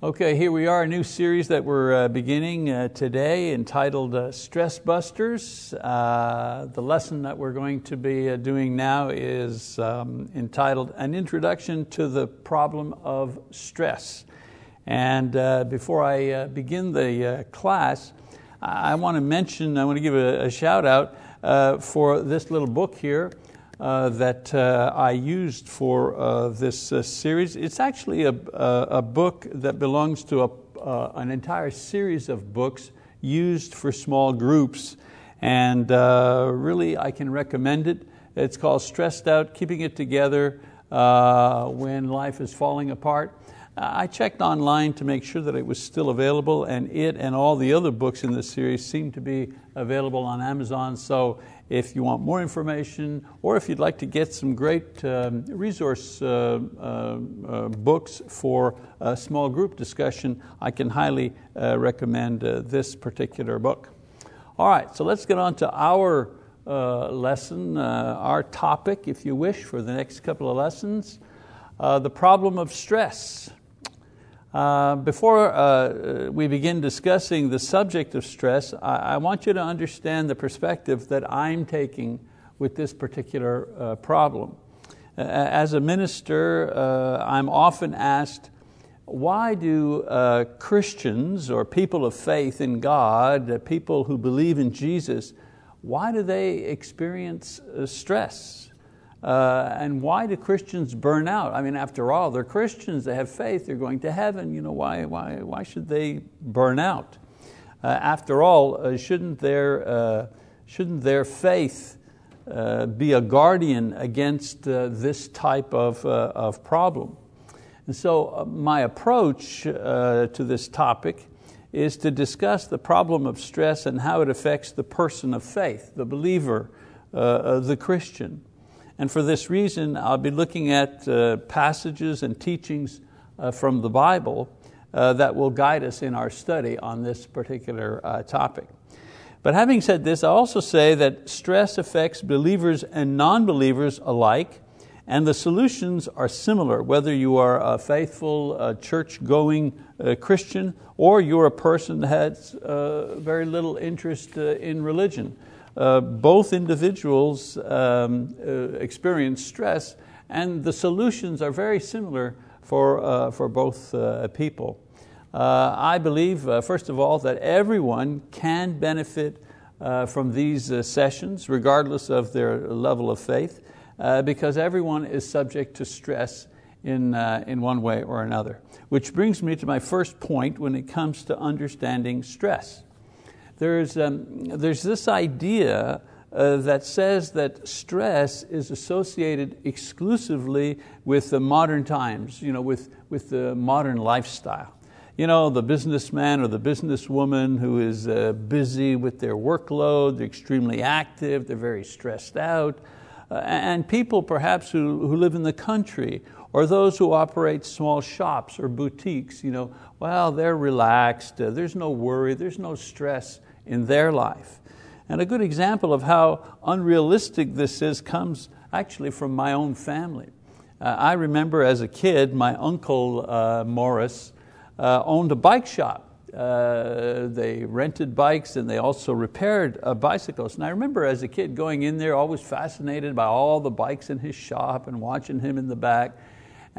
Okay, here we are, a new series that we're uh, beginning uh, today entitled uh, Stress Busters. Uh, the lesson that we're going to be uh, doing now is um, entitled An Introduction to the Problem of Stress. And uh, before I begin the class, I want to mention, I want to give a, a shout out for this little book here uh, that uh, I used for uh, this uh, series. It's actually a, a, book that belongs to a, uh, an entire series of books used for small groups. And uh, really, I can recommend it. It's called Stressed Out, Keeping It Together When Life is Falling Apart. I checked online to make sure that it was still available, and it and all the other books in this series seem to be available on Amazon. So if you want more information or if you'd like to get some great um, resource uh, uh, uh, books for a small group discussion, I can highly uh, recommend uh, this particular book. All right, so let's get on to our lesson, our topic, if you wish, for the next couple of lessons, the problem of stress. Uh, before uh, we begin discussing the subject of stress, I, I, want you to understand the perspective that I'm taking with this particular uh, problem. As a minister, uh, I'm often asked, why do uh, Christians or people of faith in God, people who believe in Jesus, why do they experience stress? Uh, and why do Christians burn out? I mean, after all, they're Christians, they have faith, they're going to heaven. You know, why, why, why should they burn out? Uh, after all, uh, shouldn't, their, uh, shouldn't their faith uh, be a guardian against uh, this type of, of problem? And so my approach to this topic is to discuss the problem of stress and how it affects the person of faith, the believer, the Christian. And for this reason, I'll be looking at uh, passages and teachings uh, from the Bible uh, that will guide us in our study on this particular topic. But having said this, I also say that stress affects believers and non-believers alike, and the solutions are similar, whether you are a faithful, church-going uh, Christian, or you're a person that has very little interest in religion. Uh, both individuals um, uh, experience stress and the solutions are very similar for, uh, for both uh, people. Uh, I believe, first of all, that everyone can benefit from these sessions regardless of their level of faith because everyone is subject to stress in, in one way or another. Which brings me to my first point when it comes to understanding stress there's, um, there's this idea uh, that says that stress is associated exclusively with the modern times, you know, with, with the modern lifestyle. You know, the businessman or the businesswoman who is uh, busy with their workload, they're extremely active, they're very stressed out. Uh, and people perhaps who, who live in the country or those who operate small shops or boutiques, you know, well, they're relaxed, uh, there's no worry, there's no stress in their life. And a good example of how unrealistic this is comes actually from my own family. Uh, I remember as a kid, my uncle uh, Morris uh, owned a bike shop. Uh, they rented bikes and they also repaired uh, bicycles. And I remember as a kid going in there, always fascinated by all the bikes in his shop and watching him in the back.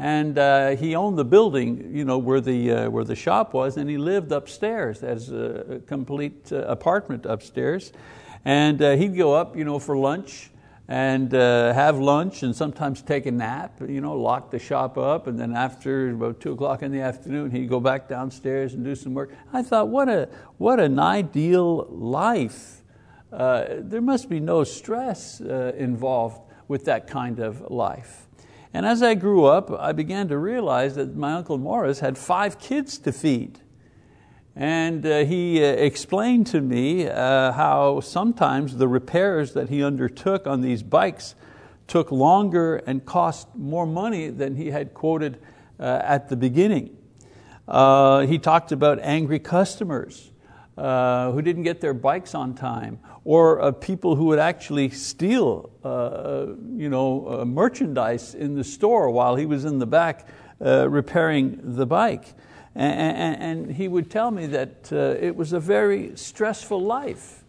And uh, he owned the building you know, where, the, uh, where the shop was, and he lived upstairs as a complete uh, apartment upstairs. And uh, he'd go up you know, for lunch and uh, have lunch and sometimes take a nap, you know, lock the shop up, and then after about two o'clock in the afternoon, he'd go back downstairs and do some work. I thought, what, a, what an ideal life. Uh, there must be no stress involved with that kind of life. And as I grew up, I began to realize that my Uncle Morris had five kids to feed. And uh, he uh, explained to me uh, how sometimes the repairs that he undertook on these bikes took longer and cost more money than he had quoted uh, at the beginning. Uh, he talked about angry customers uh, who didn't get their bikes on time, or uh, people who would actually steal uh, uh you know, uh, merchandise in the store while he was in the back uh, repairing the bike. And, and, he would tell me that uh, it was a very stressful life.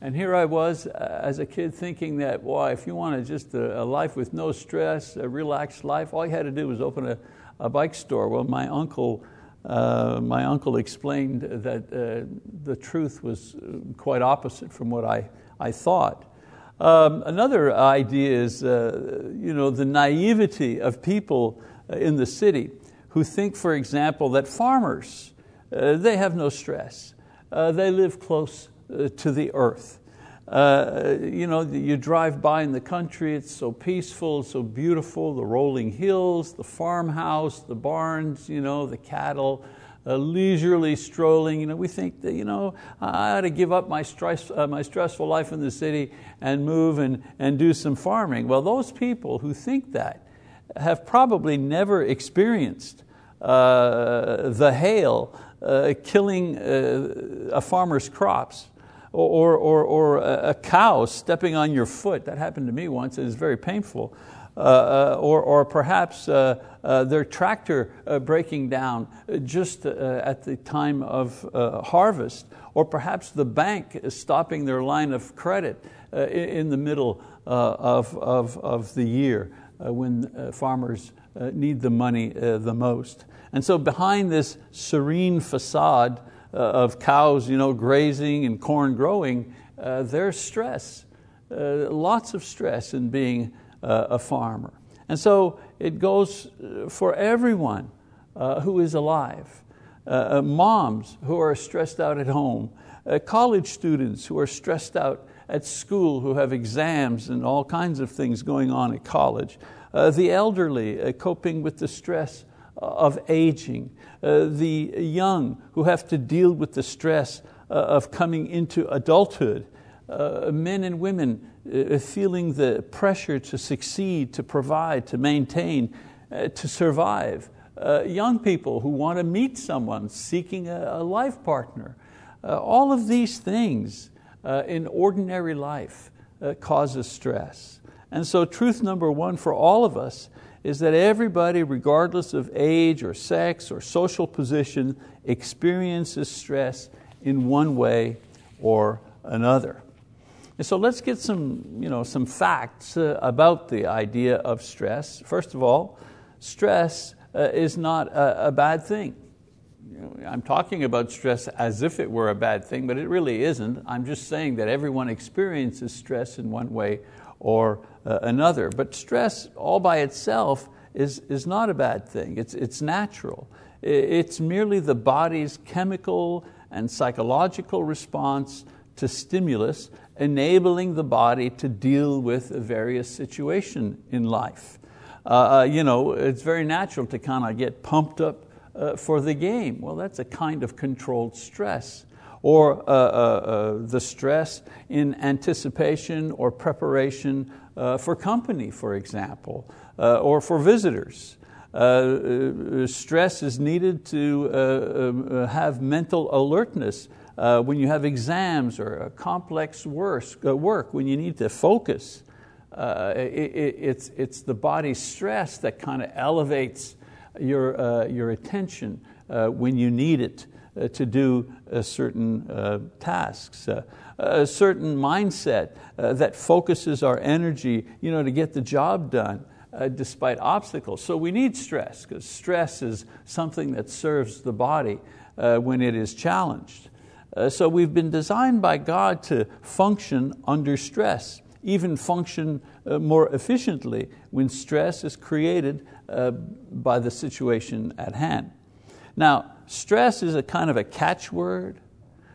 And here I was as a kid thinking that, boy, if you wanted just a, a, life with no stress, a relaxed life, all you had to do was open a, a bike store. Well, my uncle, uh, my uncle explained that uh, the truth was quite opposite from what I, I thought. Um, another idea is uh, you know, the naivety of people in the city who think, for example, that farmers, uh, they have no stress. Uh, they live close uh, to the earth. Uh, you know, you drive by in the country, it's so peaceful, so beautiful, the rolling hills, the farmhouse, the barns, you know, the cattle, uh, leisurely strolling. You know, we think that you know, I ought to give up my, stress, uh, my stressful life in the city and move and, and do some farming. Well, those people who think that have probably never experienced uh, the hail uh, killing uh, a farmer's crops or, or, or a cow stepping on your foot. That happened to me once, it was very painful. Uh, uh, or, or perhaps uh, uh their tractor uh, breaking down just uh, at the time of harvest, or perhaps the bank is stopping their line of credit in the middle of, of, of the year when farmers need the money the most. And so behind this serene facade of cows you know, grazing and corn growing, there's stress, lots of stress in being uh, a farmer. And so it goes uh, for everyone uh, who is alive. Uh, moms who are stressed out at home, uh, college students who are stressed out at school, who have exams and all kinds of things going on at college, uh, the elderly coping with the stress of aging, the young who have to deal with the stress of coming into adulthood, men and women uh, feeling the pressure to succeed, to provide, to maintain, uh, to survive. Uh, young people who want to meet someone, seeking a, a life partner. all of these things in ordinary life causes stress. And so truth number one for all of us is that everybody, regardless of age or sex or social position, experiences stress in one way or another. And so let's get some, you know, some facts uh, about the idea of stress. First of all, stress uh, is not a, a bad thing. I'm talking about stress as if it were a bad thing, but it really isn't. I'm just saying that everyone experiences stress in one way or another. But stress all by itself is, is not a bad thing. It's, it's natural. It's merely the body's chemical and psychological response to stimulus enabling the body to deal with a various situation in life. Uh, uh, you know, it's very natural to kind of get pumped up uh, for the game. Well, that's a kind of controlled stress. Or uh, uh, uh the stress in anticipation or preparation for company, for example, or for visitors. stress is needed to have mental alertness uh, when you have exams or complex work, uh, work when you need to focus. Uh, it, it's, it's the body's stress that kind of elevates your, uh, your attention uh, when you need it uh, to do certain tasks. a certain mindset that focuses our energy you know, to get the job done. Uh, despite obstacles. So we need stress, because stress is something that serves the body uh, when it is challenged. Uh, so we've been designed by God to function under stress, even function uh, more efficiently when stress is created uh, by the situation at hand. Now, stress is a kind of a catchword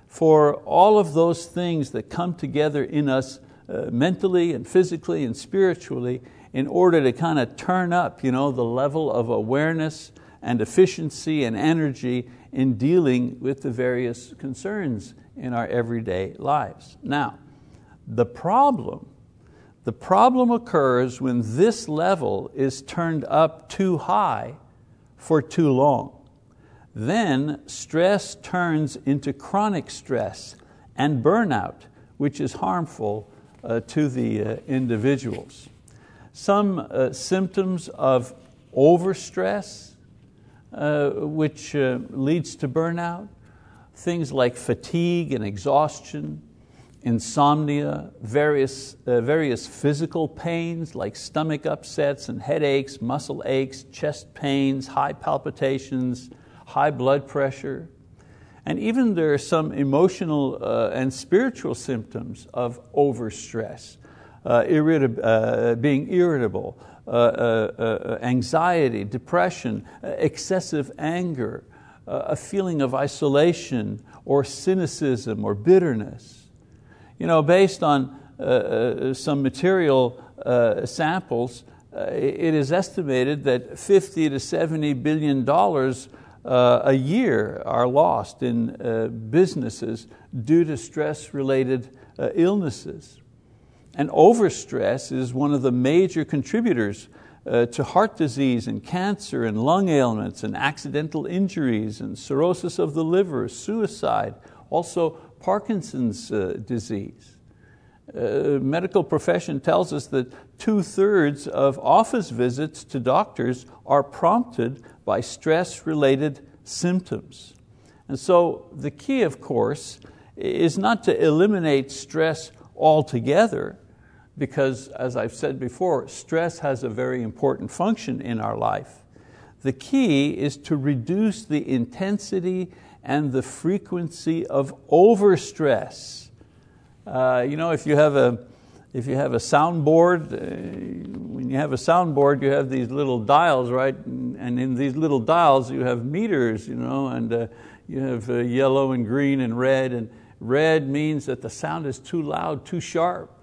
for all of those things that come together in us uh, mentally and physically and spiritually in order to kind of turn up you know, the level of awareness and efficiency and energy in dealing with the various concerns in our everyday lives. Now, the problem, the problem occurs when this level is turned up too high for too long. Then stress turns into chronic stress and burnout, which is harmful uh, to the uh, individuals. Some uh, symptoms of overstress uh, which uh, leads to burnout. Things like fatigue and exhaustion, insomnia, various, uh, various physical pains like stomach upsets and headaches, muscle aches, chest pains, high palpitations, high blood pressure. And even there are some emotional uh, and spiritual symptoms of overstress, uh, uh, being irritable, uh, uh, uh, anxiety, depression, excessive anger, a feeling of isolation or cynicism or bitterness. You know, based on some material samples, it is estimated that 50 to 70 billion dollars uh, a year are lost in uh, businesses due to stress-related uh, illnesses. And overstress is one of the major contributors uh, to heart disease and cancer and lung ailments and accidental injuries and cirrhosis of the liver, suicide, also Parkinson's uh, disease. Uh, medical profession tells us that two-thirds of office visits to doctors are prompted by stress-related symptoms. And so the key, of course, is not to eliminate stress altogether, because as I've said before, stress has a very important function in our life. The key is to reduce the intensity and the frequency of overstress. Uh, you know, if you have a, if you have a soundboard, uh, when you have a soundboard, you have these little dials, right? And in these little dials, you have meters, you know, and uh, you have uh, yellow and green and red. And red means that the sound is too loud, too sharp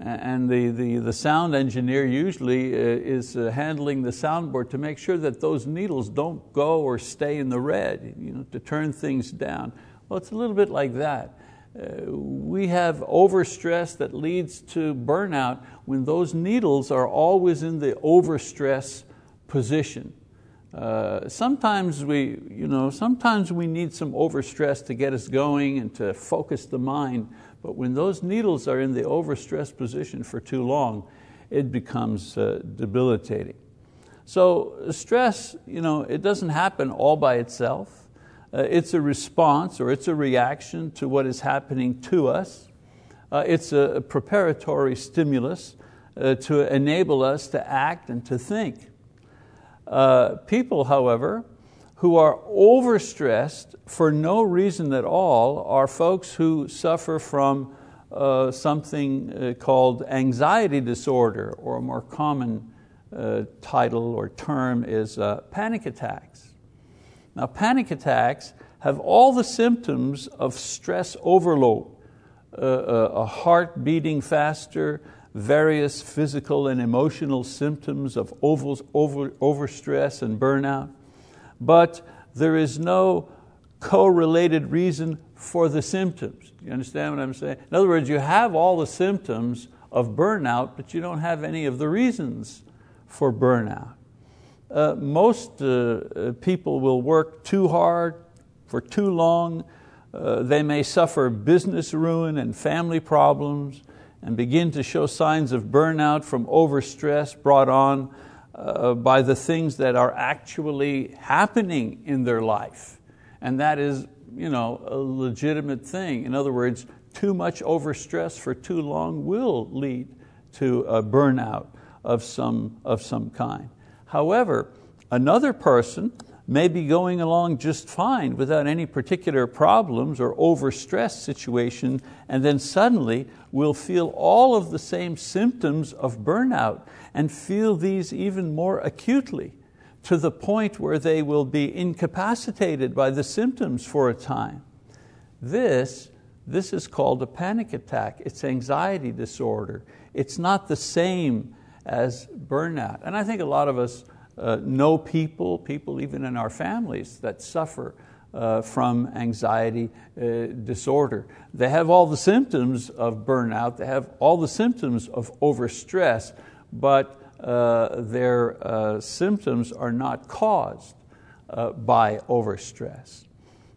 and the, the, the sound engineer usually uh, is uh, handling the soundboard to make sure that those needles don't go or stay in the red, you know, to turn things down. Well, it's a little bit like that. Uh, we have overstress that leads to burnout when those needles are always in the overstress position. Uh, sometimes we, you know, sometimes we need some overstress to get us going and to focus the mind, but when those needles are in the overstressed position for too long, it becomes uh, debilitating. So stress, you know, it doesn't happen all by itself. Uh, it's a response or it's a reaction to what is happening to us. Uh, it's a preparatory stimulus uh, to enable us to act and to think. People, however, who are overstressed for no reason at all are folks who suffer from uh, something called anxiety disorder, or a more common uh, title or term is panic attacks. Now, panic attacks have all the symptoms of stress overload uh, uh, a heart beating faster, various physical and emotional symptoms of over, over, overstress and burnout but there is no correlated reason for the symptoms. You understand what I'm saying? In other words, you have all the symptoms of burnout, but you don't have any of the reasons for burnout. Uh, most uh, uh people will work too hard for too long. Uh, they may suffer business ruin and family problems and begin to show signs of burnout from overstress brought on uh, by the things that are actually happening in their life. And that is you know, a legitimate thing. In other words, too much overstress for too long will lead to a burnout of some, of some kind. However, another person may be going along just fine without any particular problems or overstressed situation, and then suddenly will feel all of the same symptoms of burnout and feel these even more acutely to the point where they will be incapacitated by the symptoms for a time. This, this is called a panic attack. It's anxiety disorder. It's not the same as burnout. And I think a lot of us uh, know people, people even in our families that suffer uh, from anxiety uh, disorder. They have all the symptoms of burnout, they have all the symptoms of overstress, but uh, their uh, symptoms are not caused uh, by overstress.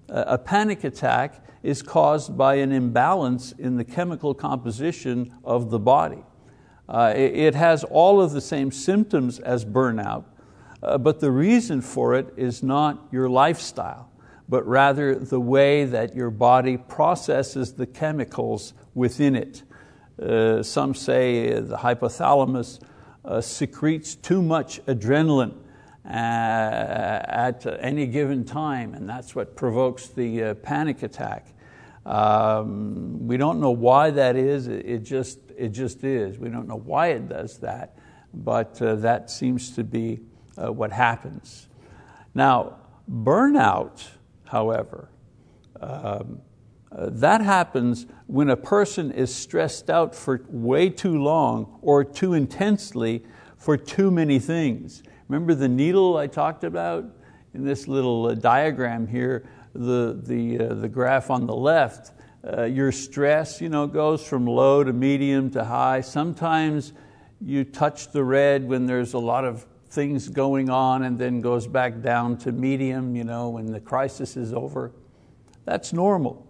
a panic attack is caused by an imbalance in the chemical composition of the body. It has all of the same symptoms as burnout, uh, but the reason for it is not your lifestyle, but rather the way that your body processes the chemicals within it. Uh, some say the hypothalamus uh, secretes too much adrenaline uh, at any given time, and that's what provokes the uh, panic attack. Um, we don't know why that is, it just, it just is. We don't know why it does that, but uh, that seems to be uh, what happens. Now, burnout, however, um, uh, that happens when a person is stressed out for way too long or too intensely for too many things. Remember the needle I talked about in this little uh, diagram here, the, the, uh, the graph on the left, uh, your stress you know, goes from low to medium to high. Sometimes you touch the red when there's a lot of things going on and then goes back down to medium you know, when the crisis is over. That's normal.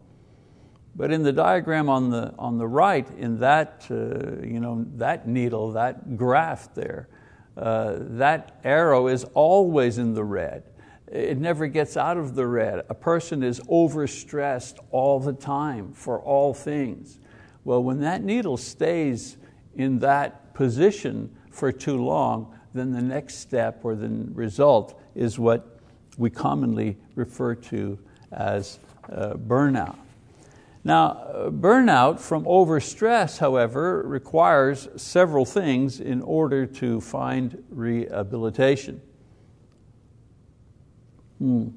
But in the diagram on the, on the right, in that, uh, you know, that needle, that graph there, uh, that arrow is always in the red. It never gets out of the red. A person is overstressed all the time for all things. Well, when that needle stays in that position for too long, then the next step or the result is what we commonly refer to as uh, burnout. Now, burnout from overstress, however, requires several things in order to find rehabilitation. Hmm.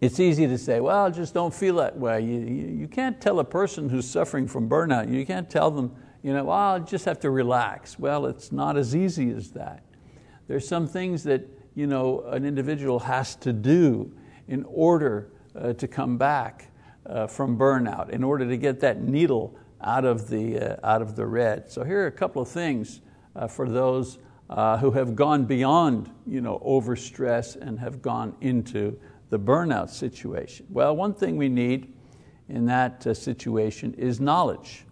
It's easy to say, well, just don't feel that way. You, you, can't tell a person who's suffering from burnout, you can't tell them, you know, well, I just have to relax. Well, it's not as easy as that. There's some things that you know, an individual has to do in order uh, to come back uh, from burnout, in order to get that needle out of the, uh, out of the red. So here are a couple of things uh, for those uh, who have gone beyond you know, overstress and have gone into the burnout situation. Well, one thing we need in that uh, situation is knowledge.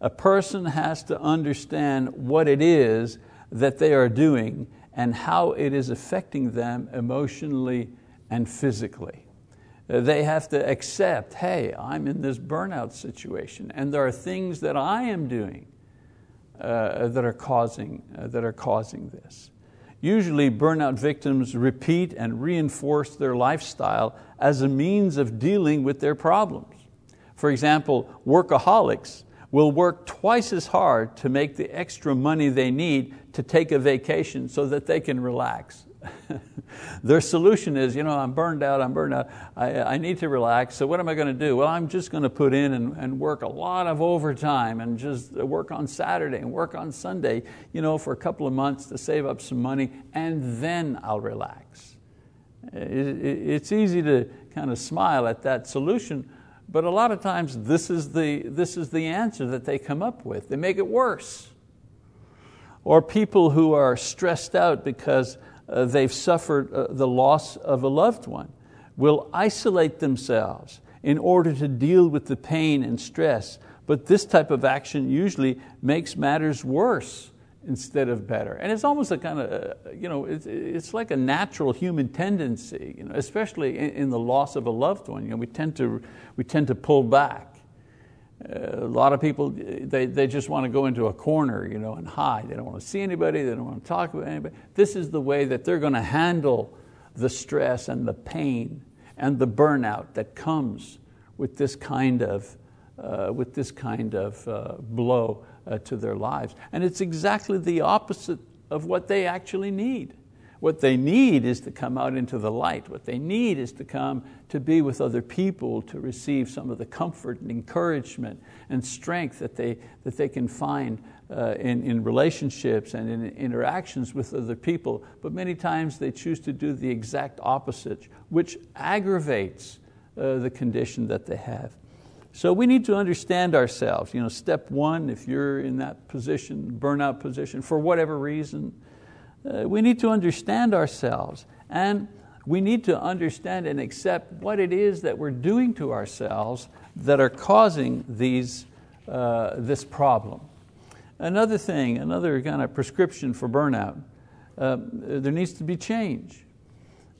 A person has to understand what it is that they are doing and how it is affecting them emotionally and physically. Uh, they have to accept, hey, I'm in this burnout situation, and there are things that I am doing uh, that, are causing, uh, that are causing this. Usually, burnout victims repeat and reinforce their lifestyle as a means of dealing with their problems. For example, workaholics will work twice as hard to make the extra money they need to take a vacation so that they can relax. Their solution is, you know, I'm burned out, I'm burned out, I, I need to relax, so what am I going to do? Well, I'm just going to put in and, and work a lot of overtime and just work on Saturday and work on Sunday you know, for a couple of months to save up some money, and then I'll relax. It's easy to kind of smile at that solution, but a lot of times this is, the, this is the answer that they come up with. They make it worse. Or people who are stressed out because they've suffered uh, the loss of a loved one, will isolate themselves in order to deal with the pain and stress. But this type of action usually makes matters worse instead of better. And it's almost a kind of, uh, you know, it's, it's like a natural human tendency, you know, especially in, in, the loss of a loved one. You know, we, tend to, we tend to pull back. Uh, a lot of people, they, they just want to go into a corner you know, and hide. They don't want to see anybody, they don't want to talk with anybody. This is the way that they're going to handle the stress and the pain and the burnout that comes with this kind of, uh, with this kind of uh, blow uh, to their lives. And it's exactly the opposite of what they actually need. What they need is to come out into the light. What they need is to come to be with other people, to receive some of the comfort and encouragement and strength that they, that they can find uh, in, in relationships and in interactions with other people. But many times they choose to do the exact opposite, which aggravates uh, the condition that they have. So we need to understand ourselves. You know, step one, if you're in that position, burnout position, for whatever reason, we need to understand ourselves and we need to understand and accept what it is that we're doing to ourselves that are causing these, uh, this problem. Another thing, another kind of prescription for burnout, um, there needs to be change.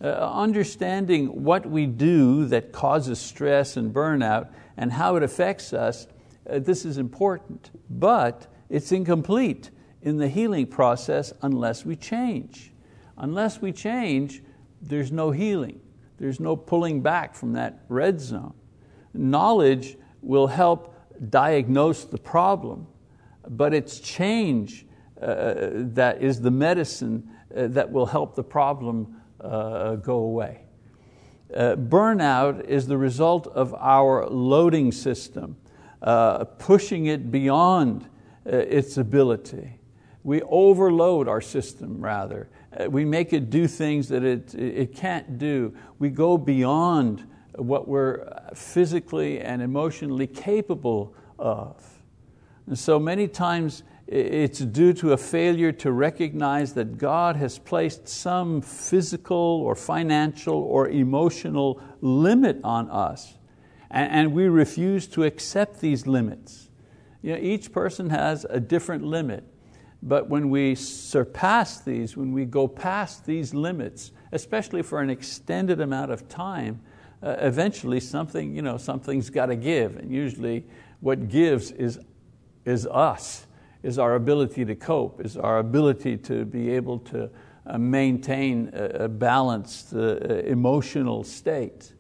Uh, understanding what we do that causes stress and burnout and how it affects us, uh, this is important, but it's incomplete in the healing process unless we change. Unless we change, there's no healing. There's no pulling back from that red zone. Knowledge will help diagnose the problem, but it's change uh, that is the medicine uh, that will help the problem uh, go away. Uh, burnout is the result of our loading system, uh, pushing it beyond uh, its ability. We overload our system, rather. Uh, we make it do things that it, it can't do. We go beyond what we're physically and emotionally capable of. And so many times it's due to a failure to recognize that God has placed some physical or financial or emotional limit on us, and we refuse to accept these limits. You know, each person has a different limit, but when we surpass these, when we go past these limits, especially for an extended amount of time, uh, eventually something, you know, something's got to give, and usually what gives is, is us is our ability to cope, is our ability to be able to uh, maintain a balanced uh, emotional state.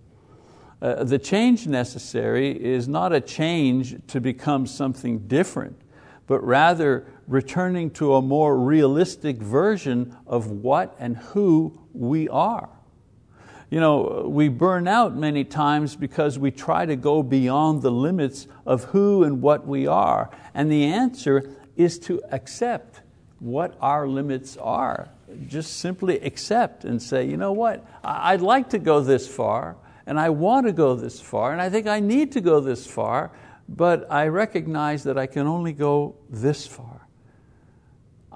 Uh, the change necessary is not a change to become something different, but rather returning to a more realistic version of what and who we are. You know, we burn out many times because we try to go beyond the limits of who and what we are. And the answer is to accept what our limits are. Just simply accept and say, you know what, I'd like to go this far, and I want to go this far, and I think I need to go this far, but I recognize that I can only go this far.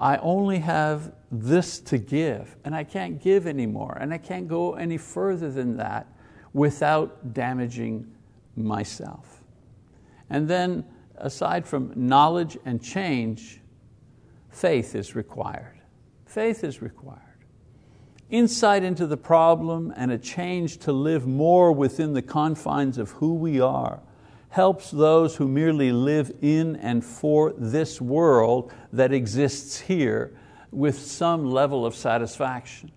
I only have this to give, and I can't give anymore, and I can't go any further than that without damaging myself. And then aside from knowledge and change, faith is required. Faith is required. Insight into the problem and a change to live more within the confines of who we are helps those who merely live in and for this world that exists here with some level of satisfaction.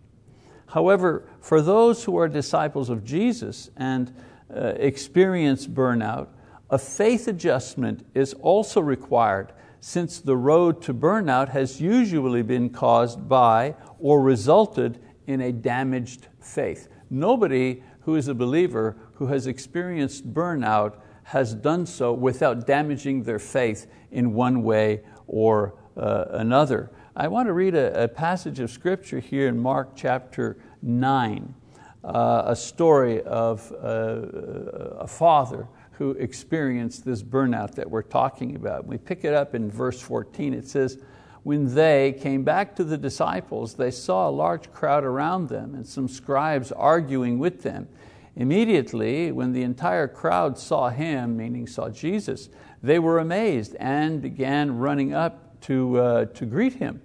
However, for those who are disciples of Jesus and uh, experience burnout, a faith adjustment is also required since the road to burnout has usually been caused by or resulted in a damaged faith. Nobody who is a believer who has experienced burnout has done so without damaging their faith in one way or uh, another. I want to read a, a, passage of scripture here in Mark chapter 9, uh, a story of uh, a father who experienced this burnout that we're talking about. We pick it up in verse 14. It says, when they came back to the disciples, they saw a large crowd around them and some scribes arguing with them. Immediately, when the entire crowd saw him, meaning saw Jesus, they were amazed and began running up to, uh, to greet him.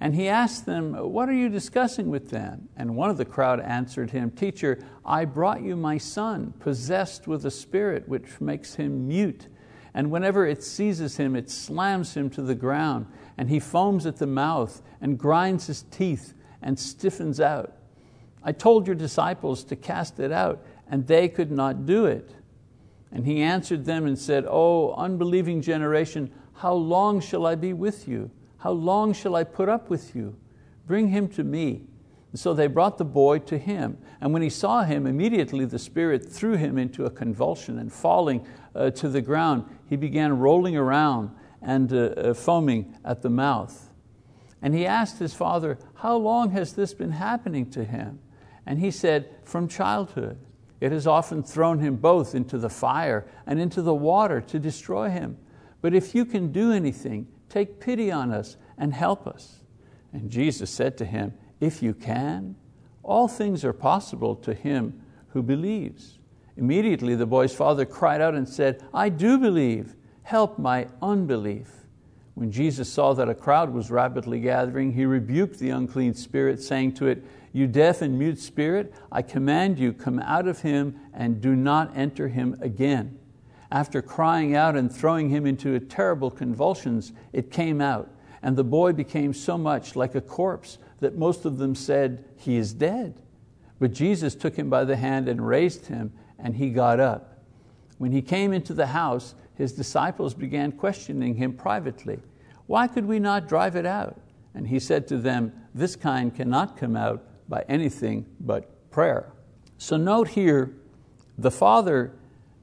And he asked them, What are you discussing with them? And one of the crowd answered him, Teacher, I brought you my son, possessed with a spirit which makes him mute. And whenever it seizes him, it slams him to the ground, and he foams at the mouth, and grinds his teeth, and stiffens out. I told your disciples to cast it out, and they could not do it. And he answered them and said, Oh, unbelieving generation, how long shall I be with you? How long shall I put up with you? Bring him to me. And so they brought the boy to him. And when he saw him, immediately the spirit threw him into a convulsion, and falling uh, to the ground, he began rolling around and uh, uh, foaming at the mouth. And he asked his father, How long has this been happening to him? And he said, From childhood. It has often thrown him both into the fire and into the water to destroy him. But if you can do anything, Take pity on us and help us. And Jesus said to him, If you can, all things are possible to him who believes. Immediately the boy's father cried out and said, I do believe, help my unbelief. When Jesus saw that a crowd was rapidly gathering, He rebuked the unclean spirit, saying to it, You deaf and mute spirit, I command you, come out of him and do not enter him again. After crying out and throwing him into terrible convulsions, it came out, and the boy became so much like a corpse that most of them said, He is dead. But Jesus took him by the hand and raised him, and he got up. When he came into the house, his disciples began questioning him privately. Why could we not drive it out? And he said to them, This kind cannot come out by anything but prayer. So note here, the Father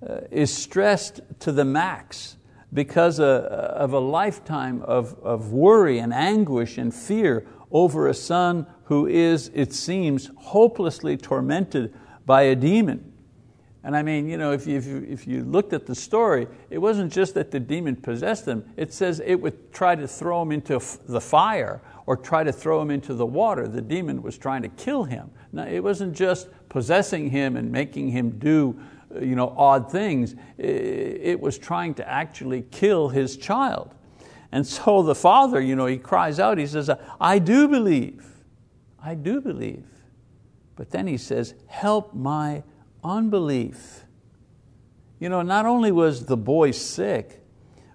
uh, is stressed to the max because uh, of a lifetime of, of worry and anguish and fear over a son who is, it seems, hopelessly tormented by a demon. And I mean, you know, if you, if, you, if you looked at the story, it wasn't just that the demon possessed him, it says it would try to throw him into the fire or try to throw him into the water. The demon was trying to kill him. Now, it wasn't just possessing him and making him do uh, you know, odd things, it was trying to actually kill his child. And so the father, you know, he cries out, he says, I do believe, I do believe. But then he says, help my unbelief. You know, not only was the boy sick,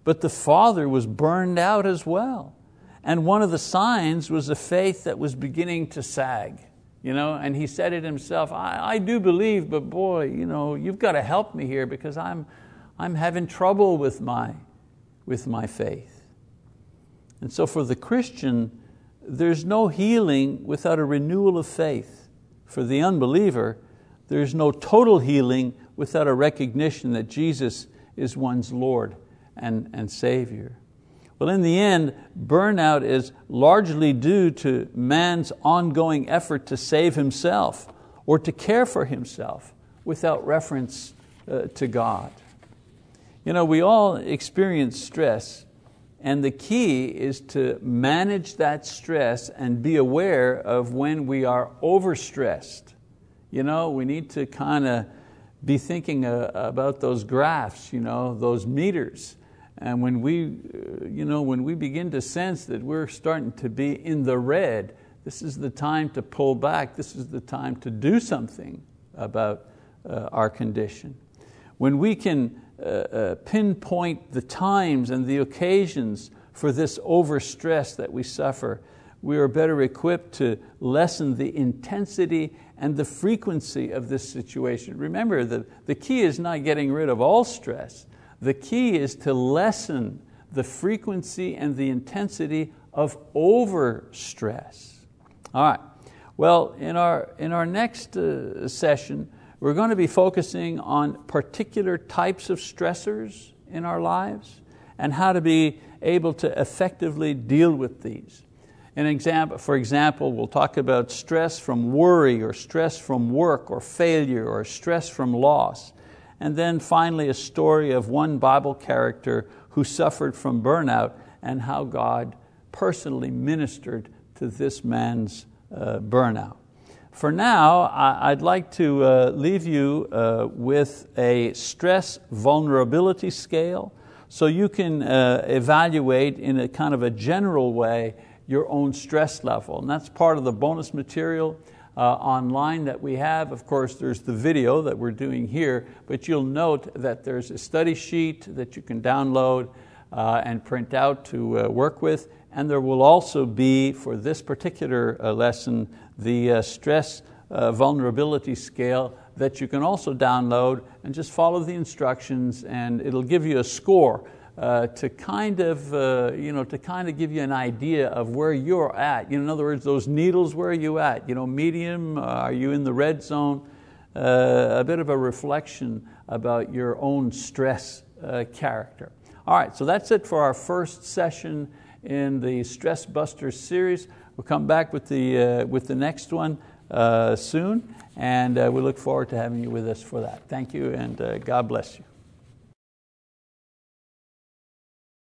but the father was burned out as well. And one of the signs was a faith that was beginning to sag. You know, and he said it himself, I, I do believe, but boy, you know, you've got to help me here because I'm, I'm having trouble with my, with my faith. And so for the Christian, there's no healing without a renewal of faith. For the unbeliever, there's no total healing without a recognition that Jesus is one's Lord and, and Savior. Well, in the end, burnout is largely due to man's ongoing effort to save himself or to care for himself without reference uh, to God. You know, we all experience stress, and the key is to manage that stress and be aware of when we are overstressed. You know, we need to kind of be thinking uh, about those graphs, you know, those meters. And when we, uh, you know, when we begin to sense that we're starting to be in the red, this is the time to pull back. This is the time to do something about uh, our condition. When we can uh, uh, pinpoint the times and the occasions for this overstress that we suffer, we are better equipped to lessen the intensity and the frequency of this situation. Remember, the, the key is not getting rid of all stress, the key is to lessen the frequency and the intensity of overstress. All right, well, in our, in our next uh, session, we're going to be focusing on particular types of stressors in our lives and how to be able to effectively deal with these. An example, for example, we'll talk about stress from worry or stress from work or failure or stress from loss. And then finally, a story of one Bible character who suffered from burnout and how God personally ministered to this man's uh, burnout. For now, I'd like to uh, leave you uh, with a stress vulnerability scale so you can uh, evaluate in a kind of a general way your own stress level. And that's part of the bonus material uh, online that we have. Of course, there's the video that we're doing here, but you'll note that there's a study sheet that you can download uh, and print out to uh, work with. And there will also be, for this particular uh, lesson, the uh, stress uh, vulnerability scale that you can also download and just follow the instructions and it'll give you a score uh, to kind of uh, you know to kind of give you an idea of where you're at. You know, in other words, those needles, where are you at? You know, medium, uh, are you in the red zone? Uh, a bit of a reflection about your own stress uh, character. All right, so that's it for our first session in the Stress Busters series. We'll come back with the, with the next one soon, and we look forward to having you with us for that. Thank you, and God bless you.